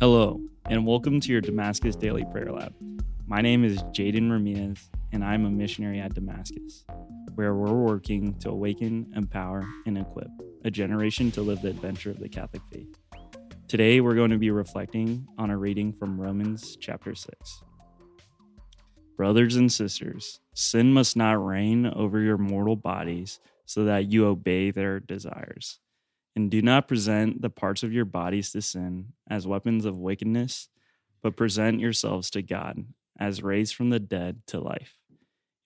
Hello, and welcome to your Damascus Daily Prayer Lab. My name is Jaden Ramirez, and I'm a missionary at Damascus, where we're working to awaken, empower, and equip a generation to live the adventure of the Catholic faith. Today, we're going to be reflecting on a reading from Romans chapter 6. Brothers and sisters, sin must not reign over your mortal bodies so that you obey their desires. And do not present the parts of your bodies to sin as weapons of wickedness, but present yourselves to God as raised from the dead to life,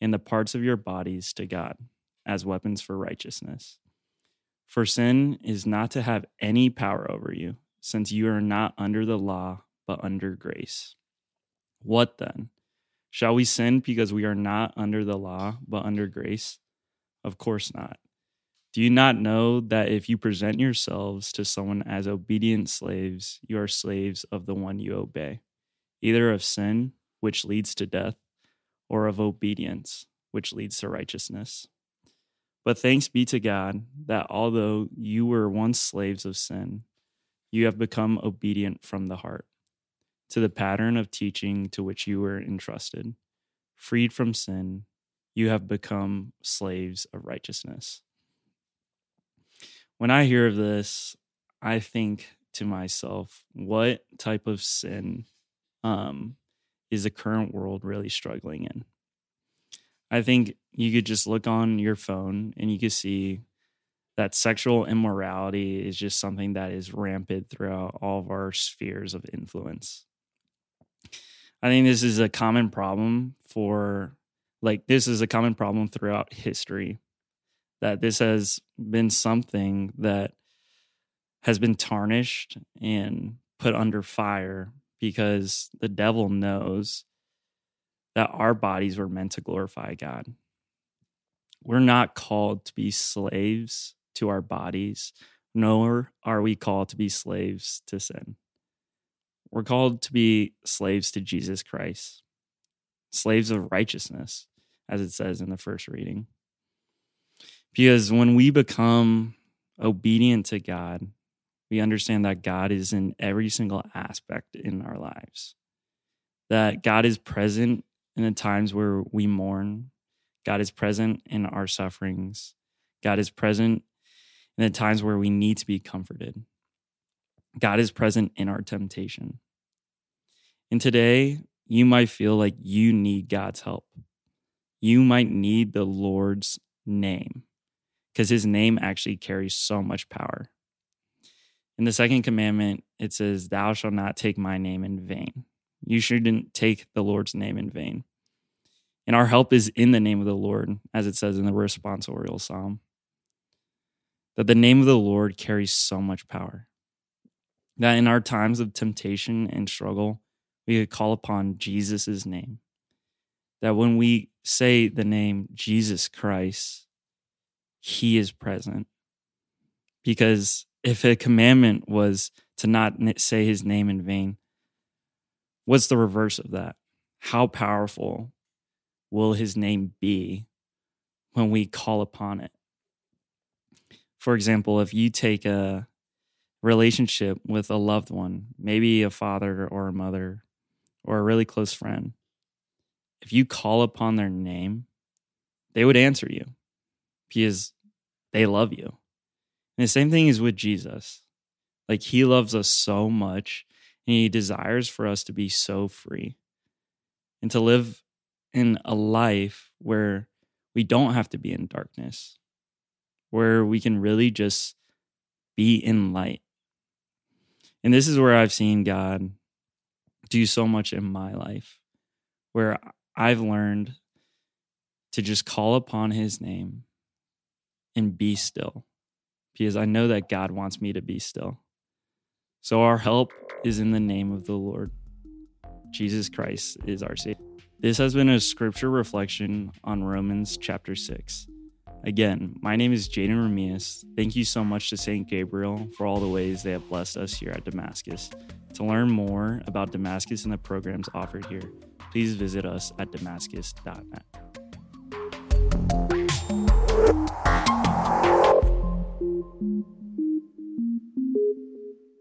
and the parts of your bodies to God as weapons for righteousness. For sin is not to have any power over you, since you are not under the law, but under grace. What then? Shall we sin because we are not under the law, but under grace? Of course not. Do you not know that if you present yourselves to someone as obedient slaves, you are slaves of the one you obey, either of sin, which leads to death, or of obedience, which leads to righteousness? But thanks be to God that although you were once slaves of sin, you have become obedient from the heart to the pattern of teaching to which you were entrusted. Freed from sin, you have become slaves of righteousness. When I hear of this, I think to myself, what type of sin um, is the current world really struggling in? I think you could just look on your phone and you could see that sexual immorality is just something that is rampant throughout all of our spheres of influence. I think this is a common problem for, like, this is a common problem throughout history that this has been something that has been tarnished and put under fire because the devil knows that our bodies were meant to glorify God. We're not called to be slaves to our bodies, nor are we called to be slaves to sin. We're called to be slaves to Jesus Christ, slaves of righteousness, as it says in the first reading. Because when we become obedient to God, we understand that God is in every single aspect in our lives. That God is present in the times where we mourn. God is present in our sufferings. God is present in the times where we need to be comforted. God is present in our temptation. And today, you might feel like you need God's help. You might need the Lord's name because his name actually carries so much power. In the second commandment, it says, Thou shalt not take my name in vain. You shouldn't take the Lord's name in vain. And our help is in the name of the Lord, as it says in the responsorial psalm. That the name of the Lord carries so much power. That in our times of temptation and struggle, we could call upon Jesus' name. That when we say the name Jesus Christ, he is present. Because if a commandment was to not say his name in vain, what's the reverse of that? How powerful will his name be when we call upon it? For example, if you take a relationship with a loved one, maybe a father or a mother or a really close friend, if you call upon their name, they would answer you because they love you. And the same thing is with Jesus. Like he loves us so much and he desires for us to be so free and to live in a life where we don't have to be in darkness, where we can really just be in light. And this is where I've seen God do so much in my life, where I've learned to just call upon his name and be still because I know that God wants me to be still. So our help is in the name of the Lord. Jesus Christ is our Savior. This has been a scripture reflection on Romans chapter 6. Again, my name is Jaden Ramirez. Thank you so much to St. Gabriel for all the ways they have blessed us here at Damascus. To learn more about Damascus and the programs offered here, please visit us at damascus.net.